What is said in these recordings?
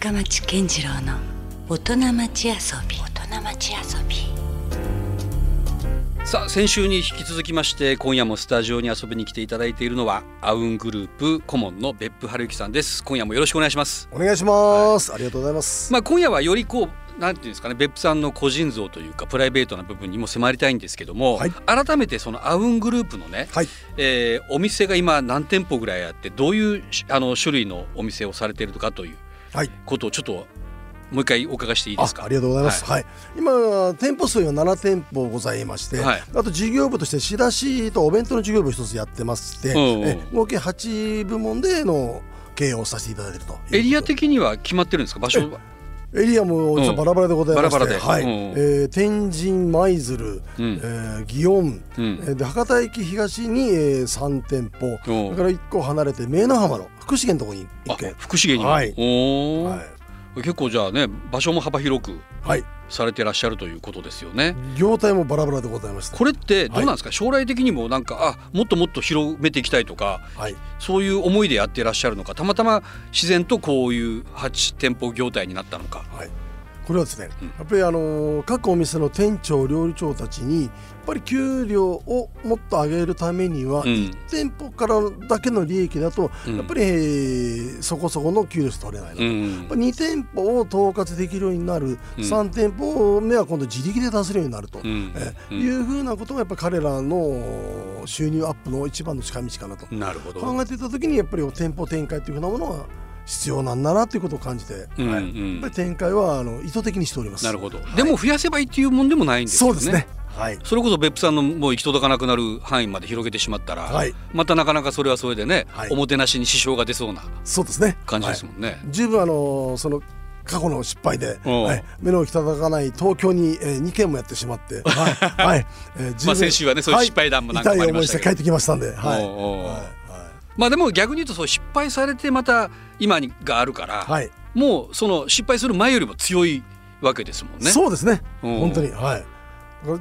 深町健次郎の大人町遊び。大人町遊び。さあ先週に引き続きまして今夜もスタジオに遊びに来ていただいているのはアウングループ顧問の別府春之さんです。今夜もよろしくお願いします。お願いします、ありがとうございます、まあ今夜はよりこうなんていうんですかね別府さんの個人像というかプライベートな部分にも迫りたいんですけども、はい。改めてそのアウングループのね、はい。えーお店が今何店舗ぐらいあってどういうしあの種類のお店をされているのかというはいことをちょっともう一回お伺いしていいですか？あありがとうございます。はい、今店舗数が7店舗ございまして、はい。あと事業部として仕出しとお弁当の事業部一つやってまして、うんうん。え合計8部門での経営をさせていただいていると。エリア的には決まってるんですか？場所は？エリアも実はバラバラでございまして、バラバラで。はい、うん。えー天神舞鶴、うん。えー祇園、うん。えーで博多駅東に、えー、3店舗、そうん。れから1個離れて名の浜の福重のところに1あ軒、福重にも、はい。はい結構じゃあね場所も幅広くはい、されてらっしゃるということですよね。業態もバラバラでございまして、これってどうなんですか、将来的にもなんかあもっともっと広めていきたいとかはい、そういう思いでやってらっしゃるのかたまたま自然とこういう8店舗業態になったのか。はい、これはですね、うん。やっぱりあの各お店の店長料理長たちにぱり給料をもっと上げるためには、うん。1店舗からだけの利益だと、うん。やっぱり、えーそこそこの給料しか取れないの、うん。やっぱ2店舗を統括できるようになる、うん。3店舗目は今度自力で出せるようになると、うん。えうん。いうふうなことがやっぱ彼らの収入アップの一番の近道かなと。なるほど。考えていた時にやっぱり店舗展開というふうなものは必要なんだなということを感じて、うん。はい。うん。やっぱり展開はあの意図的にしております。なるほど、はい。でも増やせばいいっていうもんでもないんですよね。そうですね。はい。それこそ別府さんのもう行き届かなくなる範囲まで広げてしまったら、はい。またなかなかそれはそれでね、はい。おもてなしに支障が出そうなそうですね。感じですはいもんね。十分あのその過去の失敗で、う。んはい、目の頂かない東京に、えー、2件もやってしまって、はい、はい、えーまあ先週はねそういう失敗談も何個もありましたけど。痛い思いして帰ってきましたんで、はい、はい。まあでも逆に言うとそう失敗されてまた今にがあるから、はい、はいもうその失敗する前よりも強いわけですもんね。そうですね。う。ん本当に、はい。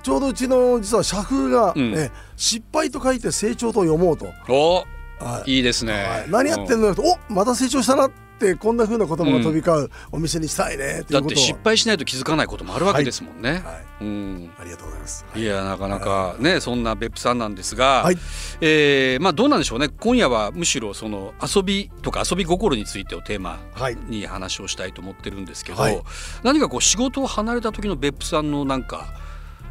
ちょうどうちの実は社風が、うん。えー失敗と書いて成長と読もうと、おはい。いいですね。はい、何やってんのよと、おまた成長したなってこんな風な言葉が飛び交うお店にしたいねっていだうことを。って失敗しないと気づかないこともあるわけですもんね。はい、うん。ありがとうございます。い。やなかなかねそんな別府さんなんですが、はい。えーまあどうなんでしょうね。今夜はむしろその遊びとか遊び心についてをテーマはい。に話をしたいと思ってるんですけど、はい。何かこう仕事を離れた時の別府さんのなんか、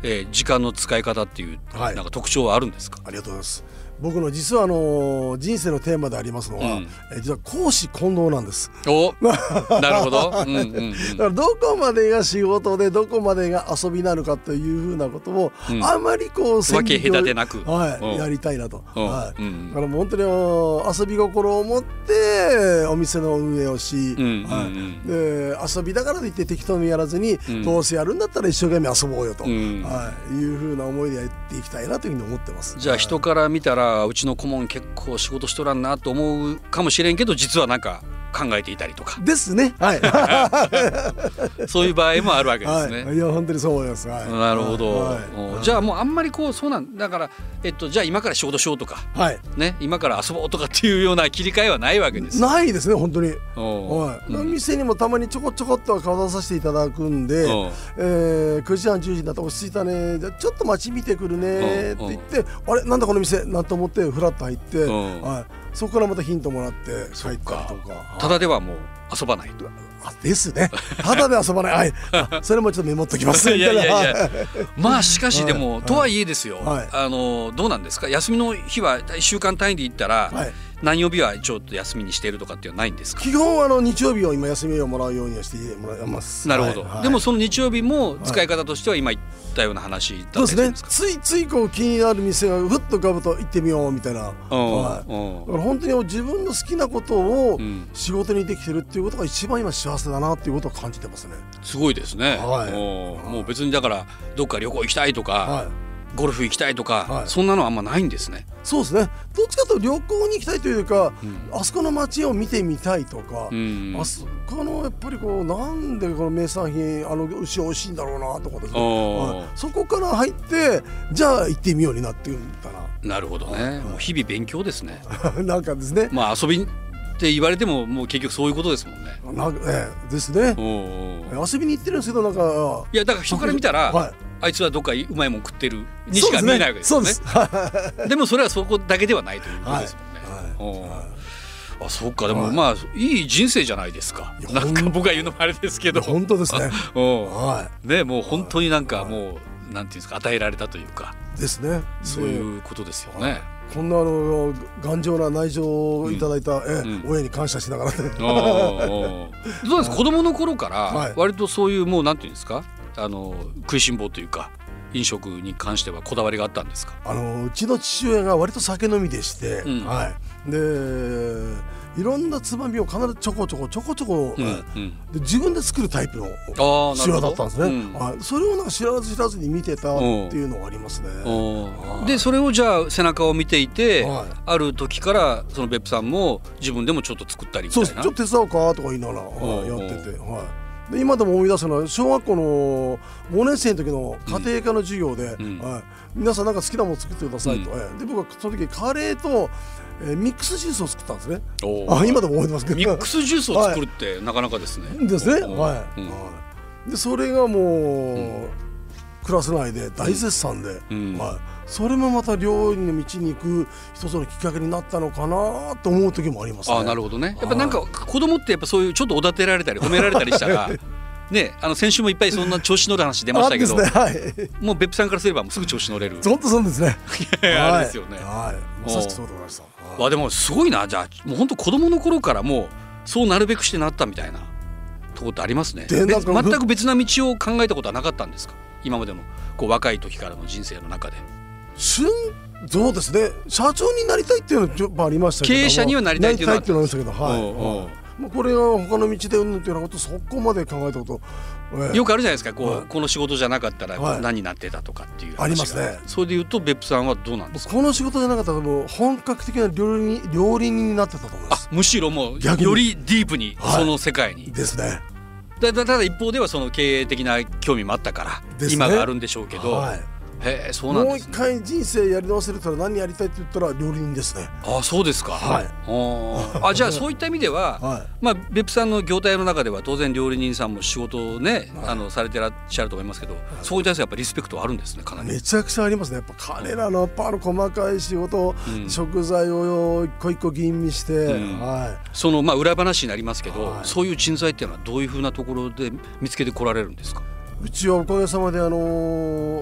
えー時間の使い方っていうはいなんか特徴はあるんですか、ありがとうございます。僕の実はあの人生のテーマでありますのは、うん。え実は公私混同なんです。お なるほど、うんうんうん。だからどこまでが仕事でどこまでが遊びなのかというふうなことを、うん。あまりこう分け隔てなく。はい、うん。やりたいなと。うんはい。うんだからもう本当に遊び心を持ってお店の運営をし、うんうんはい、で遊びだからといって適当にやらずに、うん。どうせやるんだったら一生懸命遊ぼうよと、うん。はい、いうふうな思いでやっていきたいなというふうに思ってます。じゃあ人から見たらうちの顧問結構仕事しとらんなと思うかもしれんけど実はなんか考えていたりとか。ですね。はい。そういう場合もあるわけですね。はい、いや本当にそう思います。はい、なるほど、はい。うんじゃあもうあんまりこうそうなんだから、えっと、じゃあ今から仕事しようとか、はい、ね、今から遊ぼうとかっていうような切り替えはないわけです。ないですね本当に。はい、うん。店にもたまにちょこちょこっとは顔出させていただくんで、えー、9時半10時になったら落ち着いたね。じゃあちょっと街見てくるねって言って、あれなんだこの店なんて思ってフラッと入って、うんはい、そこからまたヒントもらって帰ったりとか。ただではもう遊ばないと。あですね。ただで遊ばない。はいあそれもちょっとメモっときます。いやいやいはいや。まあしかしでも、はい。とはいえですよ、はい。あのどうなんですか？休みの日は1週間単位で言ったら、はい何曜日はちょっと休みにしているとかっていうのはないんですか？基本あの日曜日を今休みをもらうようにはしてもらいます。なるほど、はい。はいでもその日曜日も使い方としては今言ったような話だったそうですねりするんですかついついこう気になる店がふっと浮かぶと行ってみようみたいな、うんはいう。んだから本当に自分の好きなことをうん。仕事にできてるっていうことが一番今幸せだなっていうことを感じてますね。すごいですね、はい。もう別にだからどっか旅行行きたいとか、はい、ゴルフ行きたいとか、はいそんなのあんまないんですね。そうですね。どっちかというと旅行に行きたいというか、うんあそこの街を見てみたいとか、うんあそこのやっぱりこうなんでこの名産品あの牛美味しいんだろうなとかですね、そこから入ってじゃあ行ってみようになってくるかなるほどね、はいもう日々勉強ですね。な なんかですね。まあ遊びって言われてももう結局そういうことですもんね。なええですね。おうおう。遊びに行ってるんですけどなんか。いやだから人から見たら、はい。あいつはどっかうまいもん食ってるにしか見えないわけですよね。そうででもそれはそこだけではないということですもんね。はい。はい。あそうか。でもはい。まあいい人生じゃないですか。なんか僕が言うのもあれですけど。本当ですね。う。んはねもう本当になんかもうなんていうんですか与えられたというか。いですね。そうでいうことですよね。こんなあの頑丈な内情をいただいた、え親に感謝しながらね。どうです？か子供の頃かはい。ら割とそういうもうなんていうんですか？あの食いしん坊というか飲食に関してはこだわりがあったんですか？あのうちの父親が割と酒飲みでして、うん。はい、でいろんなつまみを必ずちょこちょこちょこちょこ、うんえうん。で自分で作るタイプのあーな父るほど親だったんですね、うん。はい、それをなんか知らず知らずに見てたっていうのがありますね。はいでそれをじゃあ背中を見ていて、はい。ある時からその別府さんも自分でもちょっと作ったりみたそういなです。ちょっと手伝おうかとか言いながら、はいやってて、はい、で今でも思い出すのは小学校の5年生の時の家庭科の授業で、うん。はい、皆さんなんか好きなもの作ってくださいと、ええ。で僕はその時カレーと、えーミックスジュースを作ったんですねあ今でも覚えてますけどミックスジュースを作るってなかなかですね。ですね、はい、うんはい、でそれがもう、クラス内で大絶賛で、うんはい、それもまた料理の道に行く一つのきっかけになったのかなと思う時もありますね。あーなるほどね。やっぱなんか子供ってやっぱそういうちょっとおだてられたり褒められたりしたら。ね、あの先週もいっぱいそんな調子乗る話出ましたけど、ね、はい。もう別府さんからすればもうすぐ調子乗れる。本当そうですね。あれですよねはい。まさしくそうでございました。はいわでもすごいなじゃあもう本当子供の頃からもうそうなるべくしてなったみたいなところってありますね。全く別な道を考えたことはなかったんですか？今までのこう若い時からの人生の中で。旬そうですね。社長になりたいっていうのはちょっとありましたけども。経営者にはなりたいっていうのはなりたいっていうのはありましたけど、はい。おうこれが他の道でうんぬんっていうようなことそこまで考えたこと、ええ。よくあるじゃないですか。こう、はい。この仕事じゃなかったらはい。何になってたとかっていう話が。ありますね。それで言うと別府さんはどうなんですか？この仕事じゃなかったらもう本格的な料理人料理人になってたと思います。あむしろもうよりディープにはい。その世界に、ですね。だだただ一方ではその経営的な興味もあったから、ね。今があるんでしょうけど、はい。へえそうなんもう一回人生やり直せるったら何やりたいって言ったら料理人ですね。あそうですか。はいあじゃあ そういった意味では、はまあ別府さんの業態の中では当然料理人さんも仕事をね、はいあのされてらっしゃると思いますけど、そこに対してやっぱリスペクトはあるんですねかなり。めちゃくちゃありますね。やっぱ彼らのやっぱあの細かい仕事、うん食材を一個一個吟味して、うんはそのまあ裏話になりますけど、はいそういう人材っていうのはどういうふうなところで見つけてこられるんですか？い。うちはおかげさまであの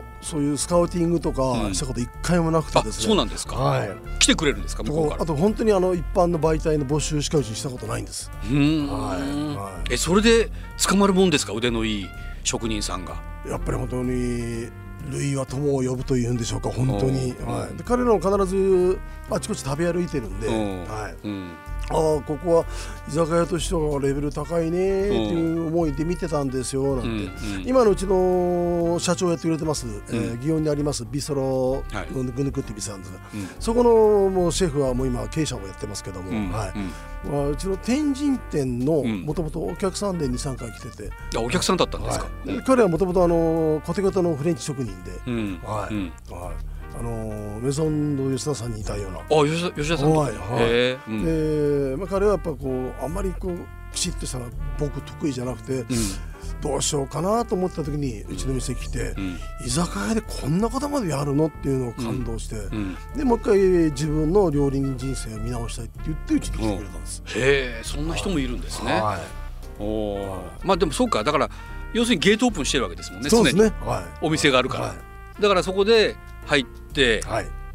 ーそういうスカウティングとかうんしたこと一回もなくてあですね。そうなんですか。はい。来てくれるんですか向こうから？あと本当にあの一般の媒体の募集しかうちにしたことないんです。うーんはいはいえそれで捕まるもんですか？腕のいい職人さんが。やっぱり本当に類は友を呼ぶというんでしょうか本当に、うんはい、で彼らも必ずあちこち食べ歩いてるんで、うんはい、うんああここは居酒屋としてはレベル高いねっていう思いで見てたんですよなんて、うんうん。今のうちの社長やってくれてます、えーうん祇園にありますビストロはい。グヌクっていう店なんですが、うん。そこのもうシェフはもう今経営者もやってますけども、うんはい。うんまあ、うちの天神店のうん。もともとお客さんで23回来てて、あお客さんだったんですか？はい。で彼はもともとあのコテコテのフレンチ職人で、うん。はい。うん。はい、あのメゾンの吉田さんにいたような。あ吉田吉田さん。はいはい。へえうん。で、まあ、彼はやっぱこうあんまりこうきちっとしたのは僕得意じゃなくて、どうしようかなと思った時にうちの店来て、うん。居酒屋でこんなことまでやるのっていうのを感動して、うん。でもう一回自分の料理人人生を見直したいって言ってうちに来てくれたんです。へえそんな人もいるんですね。はい。おおまあでもそうか。だから要するにゲートオープンしてるわけですもんねそうですね。はい。お店があるから、はだからそこで入って。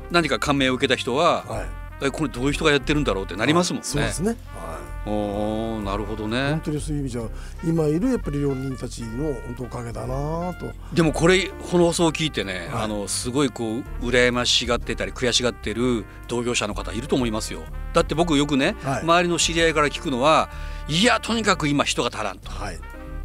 何か感銘を受けた人は、はい。えこれどういう人がやってるんだろうってなりますもんね。そうですね。はい。おおなるほど本ね。当にそういう意味じゃ今いるやっぱり料理人たちの本当おかげだなと。でもこれこの放送を聞いてね、はいあのすごいこう羨ましがってたり悔しがってる同業者の方いると思いますよ。だって僕よくね、はい周りの知り合いから聞くのはいやとにかく今人が足らんと。はい。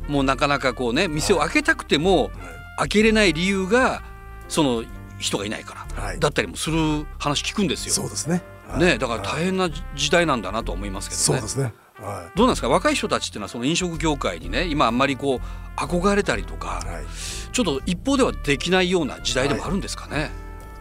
もうなかなかこうね店を開けたくても開けれない理由がその人がいないから、はい。だったりもする話聞くんですよ。そうですね。はいねだから大変な時代なんだなと思いますけどね。そうですね。はどうなんですか？若い人たちっていうのはその飲食業界にね今あんまりこう憧れたりとか、い。はい。ちょっと一方ではできないような時代でもあるんですかね？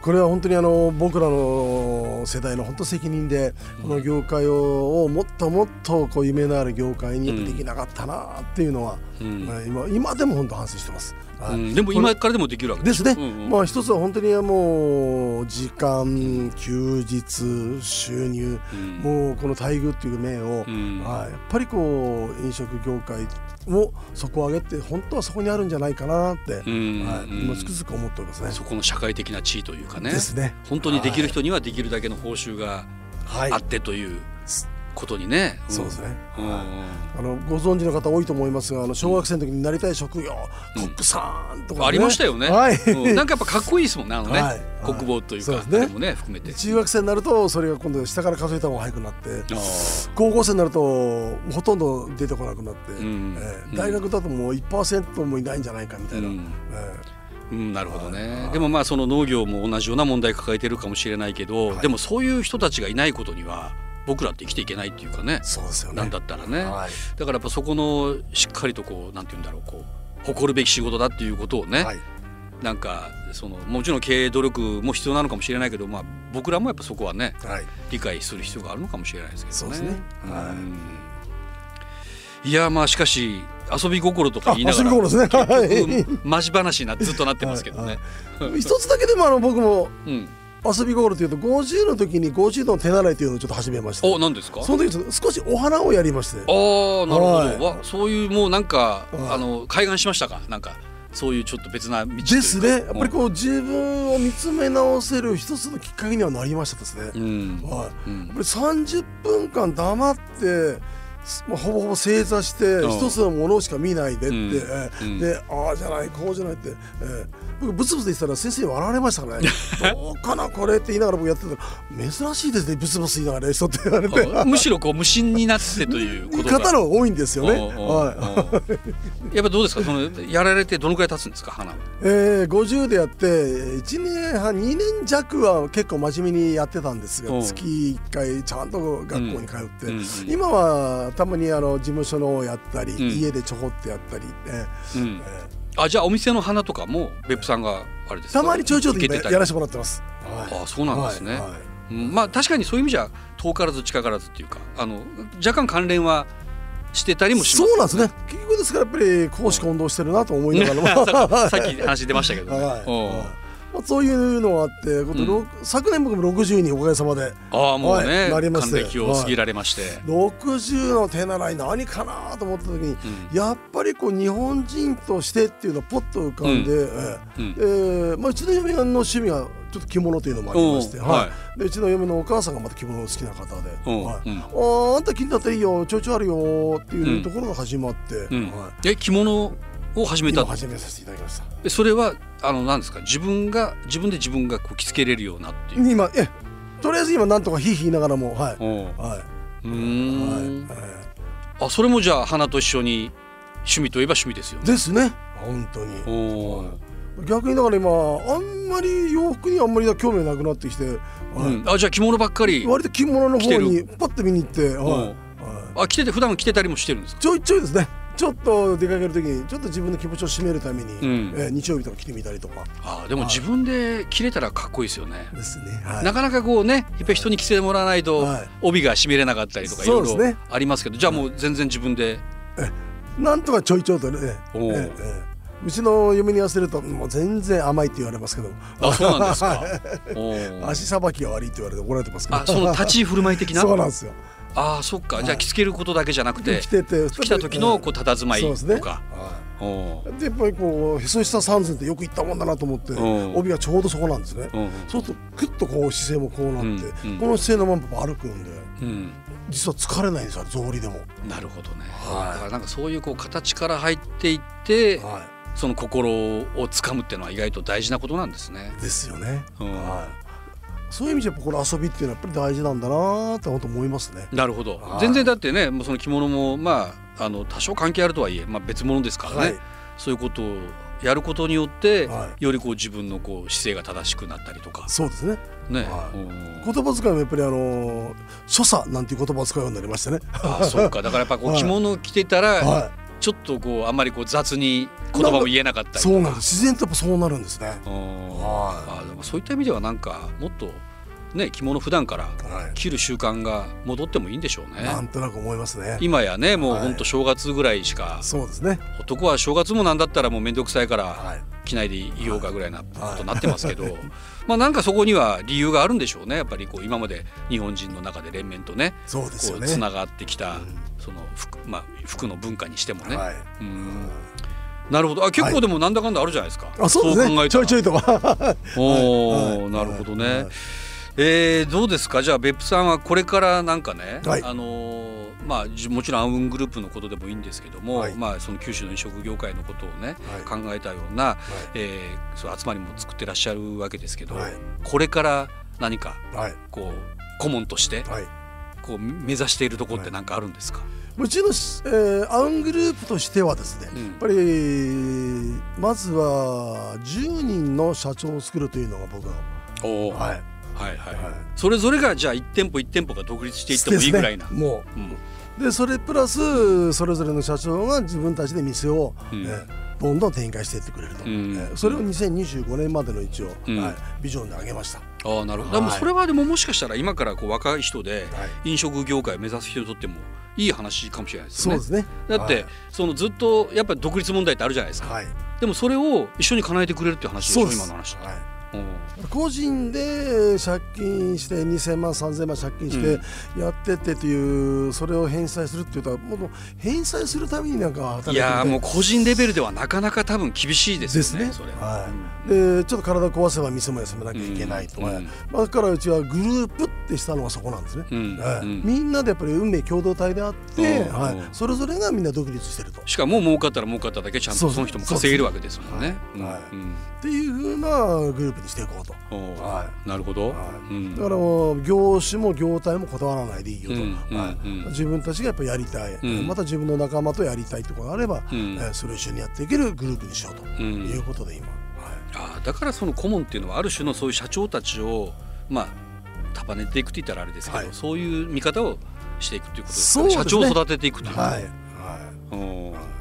これは本当にあの僕らの世代の本当責任でこの業界をもっともっとこう夢のある業界にできなかったなっていうのは、今今でも本当反省してます。はい。うん。でも今からでもできるわけですね、うんうん。まあ一つは本当にもう時間休日収入、うん。もうこの待遇っていう面を、うん。はい、やっぱりこう飲食業界も底上げって本当はそこにあるんじゃないかなって、うんはい、うん。今つくづく思っておりますね。そこの社会的な地位というかね。ですね。本当にできる人にはできるだけの報酬がはい、あってということにね、ん。そうですね。あのご存知の方多いと思いますがあの小学生の時になりたい職業、うん。コックさんとか、ね、ありましたよね、なんかやっぱかっこいいですもんねあのね、はい。国防というか、ですね。もね含めて。中学生になるとそれが今度下から数えた方が早くなって高校生になるとほとんど出てこなくなって、ん。えー大学だともう1%もいないんじゃないかみたいな、うん。えうん、なるほどね。はい。でもまあその農業も同じような問題抱えてるかもしれないけど、はい。でもそういう人たちがいないことには僕らって生きていけないっていうかね。ーそうですよね。なんだったらね、はい。だからやっぱそこのしっかりとこうなんて言うんだろうこう誇るべき仕事だっていうことをね、はい。なんかそのもちろん経営努力も必要なのかもしれないけど、まあ、僕らもやっぱそこはねはい。理解する必要があるのかもしれないですけどね。そうですね。はいうん。い。やまあしかし遊び心とかあ言いながら遊び心ですね。はい。マジ話になずっとなってますけどね。一つだけでもあの僕もうん、遊び心というと50の時に50の手習いというのをちょっと始めました。お何ですか？その時ちょっと少しお花をやりまして。ああなるほど、はいわそういうもうなんか、はいあの開眼しましたか？なんかそういうちょっと別な道ですね。やっぱりこう自分を見つめ直せる一つのきっかけにはなりましたですね。うん、はい。うんやっぱり30分間黙って、すまあ、ほぼほぼ正座してうん。一つのものしか見ないでって、うん。でああじゃないこうじゃないって、えー僕ブツブツ言ってたら先生に笑われましたからね。どうかなこれって言いながら僕やってたら珍しいですねブツブツ言いながら人って言われて。あむしろこう無心になってということが。方の多いんですよね。はい。やっぱどうですか？そのやられてどのくらい経つんですか？花は。えー、50でやって1年半2年弱は結構真面目にやってたんですうん。が月1回ちゃんと学校に通って、うんうん。今はたまにあの事務所のをやったり、ん。家でちょこってやったり、えーうん。えあじゃあお店の花とかも別府さんがあれですか？ーたまにちょいちょいと受けてたり今やらせてもらってます。はい。あそうなんですね、はい。はいうん。まあ確かにそういう意味じゃ遠からず近からずっていうかあの若干関連はしてたりもしますそうなんですね。結局ですからやっぱり公私混同してるなと思いながらも。ささっき話出ましたけどね、はいそういうのがあって、ことろ昨年僕も60におかげさまでああもうね、はいなりましてを過ぎられまして、60の手習い何かなと思った時に、やっぱりこう日本人としてっていうのがポッと浮かんで、ええ。うん。えーまあ、うちの嫁の趣味がちょっと着物というのもありまして、はい。でうちの嫁のお母さんがまた着物好きな方で「うん。はい。うん。あーあんた着んだったらいいよちょいちょいあるよ」っていううん。ところが始まって、うん。はえ着物を始い、めた。今始めさせていただきました。えそれはあの何ですか？自分が自分で自分がこう着付けれるようなっていう。今えとりあえず今なんとかひいひいながらもはい、おう。ん。はい。えあそれもじゃあ花と一緒に趣味といえば趣味ですよね。ーですね。本当に。逆にだから今あんまり洋服にあんまり興味がなくなってきて、はい。うん、あじゃあ着物ばっかり。割と着物の方にパッと見に行って、はい。はい。あ着てて普段着てたりもしてるんですか？ちょいちょいですねちょっと出かける時にちょっと自分の気持ちを締めるために、ん。えー日曜日とか着てみたりとか。あでも自分で着れたらかっこいいですよね。ですね、はい。なかなかこうねやっぱり人に着せてもらわないとはい。帯が締めれなかったりとかいろいろありますけどじゃあもう全然自分で？なんとかちょいちょいとね、えおうちの嫁に言わせるともう全然甘いって言われますけど。あそうなんですか。足さばきが悪いって言われて怒られてますけど。あその立ち居振る舞い的な？そうなんですよああそっか。じゃあ着付けることだけじゃなくて着てて来た時のこう佇まいそうですね。とか。でやっぱりこうへそ下三寸ってよく言ったもんだなと思ってうん。帯がちょうどそこなんですね。うんそうするとクッとこう姿勢もこうなって、この姿勢のまま歩くんでうん。実は疲れないんですよ草履でも。なるほどね。はい。だか。らなんかそういうこう形から入っていってはその心をつかむっていうのは意外と大事なことなんですね。い、ですよね、うん。はい。そういう意味じゃこの遊びっていうのはやっぱり大事なんだなって本当思いますね。なるほど。はい。全然だってねもうその着物もまああの多少関係あるとはいえ、まあ、別物ですからね、はい。そういうことをやることによって、はよりこう自分のこう姿勢が正しくなったりとか。そうですね。ね、はい。うん。言葉遣いもやっぱりあの所作なんていう言葉を使うようになりましたね。あそうか。だからやっぱこうはい。着物を着てたら、はちょっとこうあんまりこう雑に言葉も言えなかったりそうなんです。自然とやっぱそうなるんですね。うん。はあでもそういった意味ではなんかもっとね着物普段からはい。着る習慣が戻ってもいいんでしょうね。なんとなく思いますね。今やねもうはい。ほんと正月ぐらいしかそうですね。男は正月もなんだったらもう面倒くさいからはい。着ないでいようかぐらいなこはいとになってますけど、まあなんかそこには理由があるんでしょうね。やっぱりこう今まで日本人の中で連綿とねそうですよね。つながってきたうん。その服,、まあ、服の文化にしてもね、はい。うん。なるほど。あ結構でもなんだかんだあるじゃないですか、あそうですね。ちょいちょいと。はおお、はい。なるほどね、はいえーどうですか？じゃあ別府さんはこれからなんかね、はい。あのーまあじもちろんアウングループのことでもいいんですけども、はい。まあその九州の飲食業界のことをね、は考えたような、えーそう集まりも作ってらっしゃるわけですけど、はい。これから何かはい。こう顧問としてはい。こう目指しているところって何かあるんですか、うちの、えーアウングループとしてはですね、うん。やっぱりまずは10人の社長を作るというのが僕の、はい、はい、はい。はい。はいそれぞれがじゃあ一店舗一店舗が独立していってもいいぐらいな、もう。ん。うでそれプラスそれぞれの社長が自分たちで店を、うん。えーどんどん展開していってくれると、うん。えーそれを2025年までの一応、うん。はい、ビジョンで上げました。ああなるほど、はい。でもそれはでももしかしたら今からこう若い人ではい。飲食業界を目指す人にとってもいい話かもしれないですよね。そうですね。だって、そのずっとやっぱり独立問題ってあるじゃないですか、はい、でもそれを一緒に叶えてくれるっていう話でしょそうです。今の話。はい。うん個人で借金して2000万3000万借金してやってってというそれを返済するっていうともう返済するためになんか働いやーもう個人レベルではなかなか多分厳しいですよねですね。それは、はい、でちょっと体壊せば店も休めなきゃいけないとか、うん。まあだからうちはグループってしたのがそこなんですね、うん。はい。うんみんなでやっぱり運命共同体であって、うん。はい。うん。それぞれがみんな独立してると。しかも儲かったら儲かっただけちゃんとその人も稼げるわけですもんね。っていうふうなグループにしていこうと。はなるほど。はい。うん。だからもう業種も業態もこだわらないでいいよと、うんはいうん。うん自分たちがやっぱやりたい、うん。また自分の仲間とやりたいところがあれば、うん。えーそれを一緒にやっていけるグループにしようとうん。いうことで今、はい。あーだからその顧問っていうのはある種のそういう社長たちをまあ束ねていくって言ったらあれですけど、はい。そういう見方をしていくということですか？そうですね。社長を育てていくという。はい。はい。おー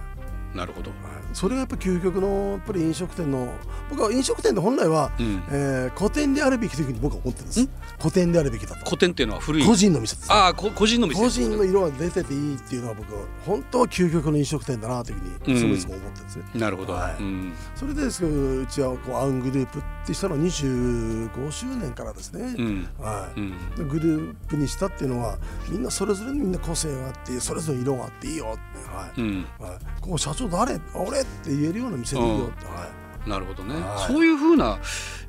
なるほど。それがやっぱ究極のやっぱり飲食店の僕は飲食店で本来は、うん。えー古典であるべきというふうに僕は思ってるんです。ん？古典であるべきだと。古典っていうのは古い？個人の店です。ねああこ個人の店。個人の色が出てていいっていうのは僕は本当は究極の飲食店だなというふうにいつもいつも思ってるんですね、なるほど。はい。うん。それでですけどうちはこうアウングループってしたのは25周年からですね、うん。はい。うん。グループにしたっていうのはみんなそれぞれにみんな個性があってそれぞれ色があっていいよって、はい。うん。はい、ここ社長誰？俺って言えるような店でいいよって、はい。なるほどね、はい。そういうふうな、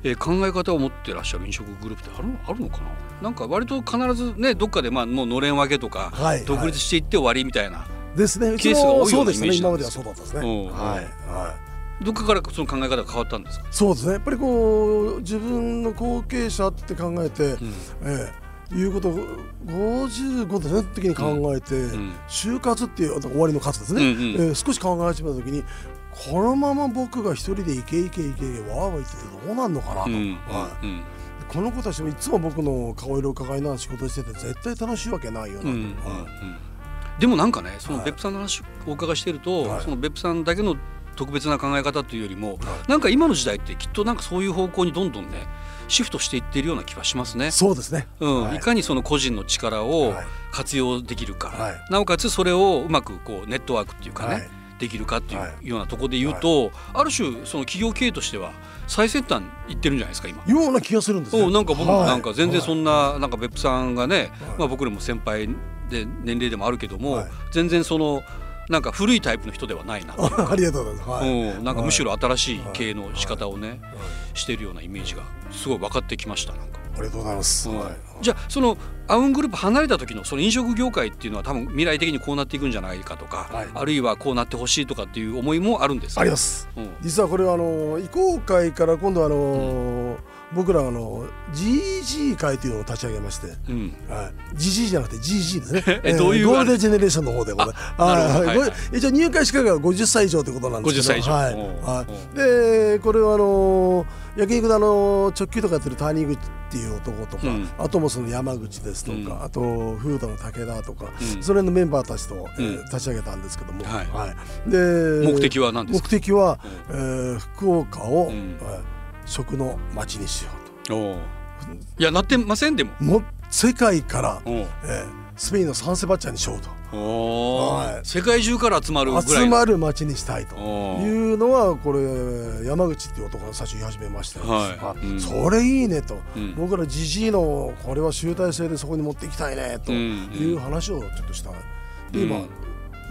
えー考え方を持ってらっしゃる飲食グループってあるのあるのかな？なんか割と必ずねどっかでまあもうのれん分けとか、はい独立していって終わりみたいな、ですね。ケースが多いようなイメージなんで今まですはそうだったんですね。うん。はいはい。どっかからその考え方が変わったんですか、そうですね。やっぱりこう自分の後継者って考えて、うん。ええいうことを55ですね時に考えて、ん。就活っていう終わりの活ですね、うんうん。ええ少し考え始めた時にこのまま僕が一人でイケイケイケイケわーわー言っててどうなんのかなと、うん。うん。この子たちもいつも僕の顔色を伺いながら仕事してて絶対楽しいわけないよなと、うん。うんうん。はいでもなんかねそのはい。別府さんの話をお伺いしてると、はい。その別府さんだけの特別な考え方というよりも、はい。なんか今の時代ってきっとなんかそういう方向にどんどんねシフトしていっているような気はしますね。そうですね、うん。はい。い、かにその個人の力をはい。活用できるか、はい。なおかつそれをうまくこうネットワークっていうかね、はい。できるかっていはうようなところで言うと、ある種その企業経営としては最先端いってるんじゃないですか今。ような気がするんですね。おなんか僕なんか全然そんななんか別府さんがね、はい。まあ僕らも先輩で年齢でもあるけども、はい。全然そのなんか古いタイプの人ではないな。あ ありがとうございます、はい。うん、なんかむしろ新しい経営の仕方をね、はい。してるようなイメージがすごい分かってきましたなんか。ありがとうございます、うんはい。じゃあそのアウングループ離れた時のその飲食業界っていうのは多分未来的にこうなっていくんじゃないかとか、はい。あるいはこうなってほしいとかっていう思いもあるんですか？あります。うん。実はこれはあの移行会から今度はあの、僕らあの GG 会というのを立ち上げまして、うん。はい、GG じゃなくて GG ですね。えどういうゴールデンジェネレーションの方でございます。一応入会資格が50歳以上ということなんですけど。50歳以上。はい。うんはい、でこれはあの焼肉のあの直球とかやってる谷口っていう男とか、うん。あともその山口ですとか、うん。あとフードの武田とか、うん。それのメンバーたちと、えーうん。立ち上げたんですけども、はい。で目的は何です目か的は、うえー福岡を、うん。えー食の街にしようおう。いやなってませんでも。とも世界から、えースペインのサンセバッチャにしようと。はい。世界中から集まる集まる街にしたいと。いうのはこれ山口っていう男が最初言い始めましたよ、はい。あうん。それいいねと、うん。僕らじじいのこれは集大成でそこに持っていきたいねとうん。いう話をちょっとした、で今、うん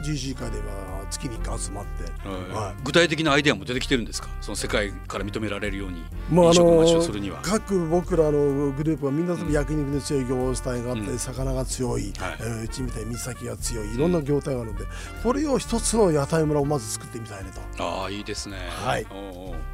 GC 会で今月に1回集まって、はい。はい。具体的なアイデアも出てきてるんですか？その世界から認められるように飲食待ちをのするには、各僕らのグループはみんなうん。焼肉に強い業態があって、うん。魚が強い、はい。えーうちみたいに水先が強いいろんな業態があるんで、これを一つの屋台村をまず作ってみたいねと。ああいいですね。はい。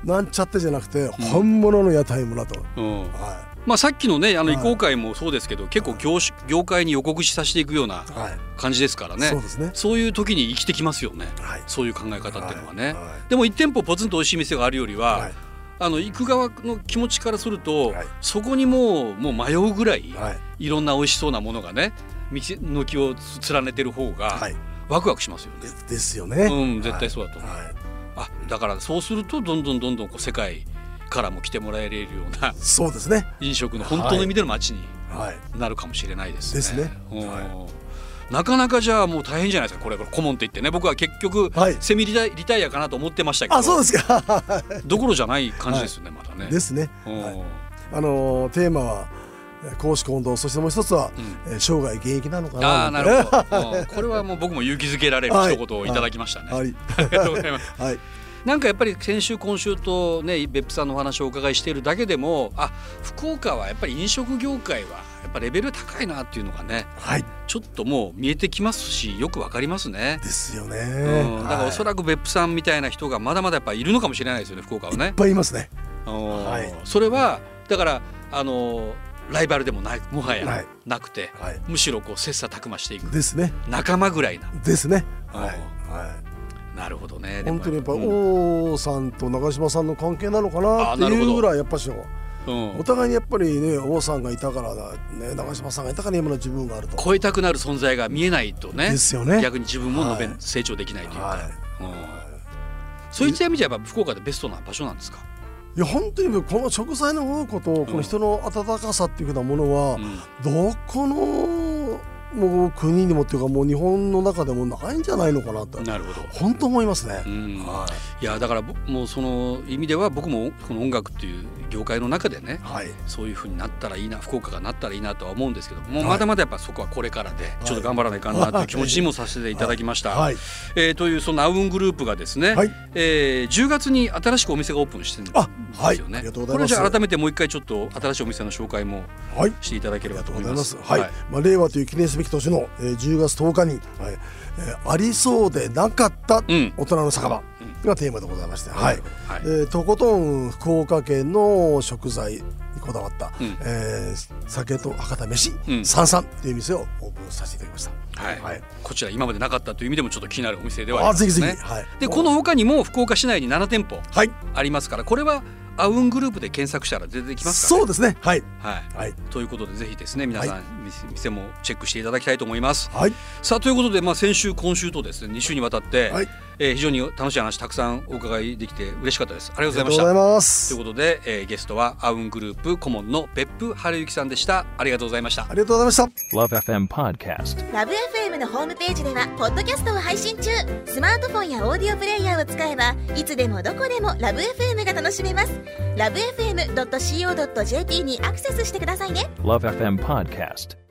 なんちゃってじゃなくて本物の屋台村と、はまあさっきのねあのはい。移行会もそうですけど、結構業種業界に予告しさせていくようないはい。感じですからね。そうですね。そういう時に生きてきますよね。はい。そういう考え方っていうのはね、はい。はい。でも一店舗ポツンと美味しい店があるよりは、はい。あの行く側の気持ちからすると、はい。そこにもうもう迷うぐらい、はい。い、ろんな美味しそうなものがね道のきを連ねてる方がはい。ワクワクしますよね。でですよね。うん絶対そうだと思う。はい。はい。あだからそうするとどんどんどんどんこう世界からも来てもらえるようなそうですね。飲食の本当の意味での街にはい。なるかもしれないですね。ですね。なかなかじゃあもう大変じゃないですかこれこれ。顧問って言ってね。僕は結局、はい。セミリタイリタイアかなと思ってましたけど。あそうですか。どころじゃない感じですよね、まだね。ですね。うんはい。あのーテーマはえー公私混同そしてもう一つは、うん。えー生涯現役なのかな。ああなるほど、うん これはもう僕も勇気づけられるはい一言をい。ただきましたね。はい。ありがとうございます。はいなんかやっぱり先週今週とね別府さんのお話をお伺いしているだけでもあ福岡はやっぱり飲食業界はやっぱレベル高いなっていうのがねはい。ちょっともう見えてきますしよくわかりますね。ですよね、うん、だからおそららく別府さんみたいな人がまだまだやっぱいるのかもしれないですよね福岡はね。いっ。ぱいいますね。うんはい。それはだからあのライバルでもないもははやい。なくて、はい。むしろこう切磋琢磨していく。ですね。仲間ぐらいな。ですね。はい。うんはいなるほどね。本当にやっぱうん。王さんと長嶋さんの関係なのかなっていうぐらいやっぱしう。ん。お互いにやっぱりね王さんがいたからだ、ね、長嶋さんがいたから今の自分があると。超えたくなる存在が見えないとね。ですよね。逆に自分もはい。成長できないというか、はうん。そういった意味じゃやっぱ福岡でベストな場所なんですか、いいや本当にこの食材の多くとこの人の温かさっていうふうなものは、うん。どこのもう国にもっていうかもう日本の中でもないんじゃないのかなと。なるほど、本当思いますね。う。ん。はい。やだからぼもうその意味では僕もこの音楽っていう業界の中でねい、はい、そういうふうになったらいいな福岡がなったらいいなとは思うんですけどもまだまだやっぱそこはこれからでちょっと頑張らないかんなという気持ちにもさせていただきました。はい、えーというそのアウングループがですね、はい。えー10月に新しくお店がオープンしてるんですあはい。よね。ありがとうございます。これじゃあ改めてもう一回ちょっと新しいお店の紹介もはい、していただければと思いま。す。はい、まあ令和という記念すべき年の、えー、10月10日に、はいえーありそうでなかったうん大人の酒場がテーマでございまして、はい。はい。えーとことん福岡県の食材にこだわった、うんえー酒と博多飯、うん三三という店をオープンさせていただきました。はい、はいこちら今までなかったという意味でもちょっと気になるお店ではありますあぜひぜひ、ね。はい。でこの他にも福岡市内に7店舗はい、ありますからこれはアウングループで検索したら出てきますから、ね、そうですね。はいはいはいということでぜひですね皆さん、店店もチェックしていただきたいと思います。はいさあということで、まあ、先週今週とですね2週にわたって、はい。えー非常に楽しい話たくさんお伺いできて嬉しかったです。ありがとうございました。ありがとうございまとすいう。ことで、えーゲストはアウングループ顧問の別府春之さんでした。ありがとうございましたあ。りがとうございました。Love FM Podcast. ラブ f m のホームページではポッドキャストを配信中スマートフォンやオーディオプレイヤーを使えばいつでもどこでもラブ f m が楽しめますラブ FM.co.jp にアクセスしてくださいね Love FM Podcast.